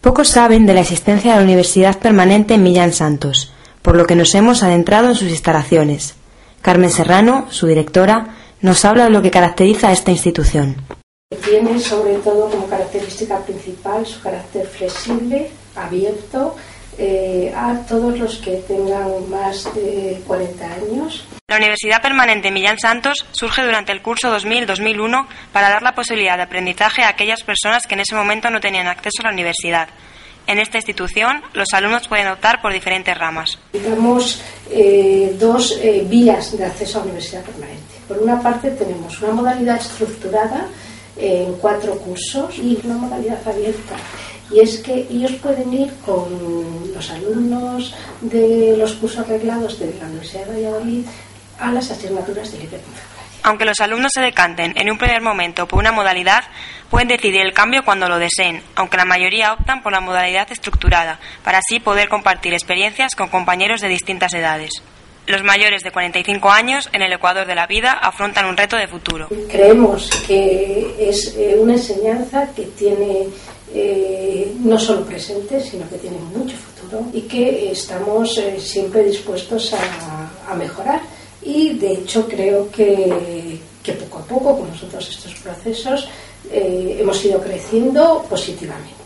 Pocos saben de la existencia de la Universidad Permanente Millán Santos, por lo que nos hemos adentrado en sus instalaciones. Carmen Serrano, su directora, nos habla de lo que caracteriza a esta institución. Tiene sobre todo como característica principal su carácter flexible, abierto eh, a todos los que tengan más de 40 años. La Universidad Permanente Millán Santos surge durante el curso 2000-2001 para dar la posibilidad de aprendizaje a aquellas personas que en ese momento no tenían acceso a la universidad. En esta institución, los alumnos pueden optar por diferentes ramas. Tenemos eh, dos eh, vías de acceso a la universidad permanente. Por una parte, tenemos una modalidad estructurada en cuatro cursos y una modalidad abierta y es que ellos pueden ir con los alumnos de los cursos arreglados de la Universidad de Valladolid a las asignaturas de libre. Aunque los alumnos se decanten en un primer momento por una modalidad, pueden decidir el cambio cuando lo deseen, aunque la mayoría optan por la modalidad estructurada, para así poder compartir experiencias con compañeros de distintas edades. Los mayores de 45 años en el Ecuador de la vida afrontan un reto de futuro. Creemos que es eh, una enseñanza que tiene eh, no solo presente, sino que tiene mucho futuro y que estamos eh, siempre dispuestos a, mejorar. Y de hecho creo que, poco a poco con nosotros estos procesos hemos ido creciendo positivamente.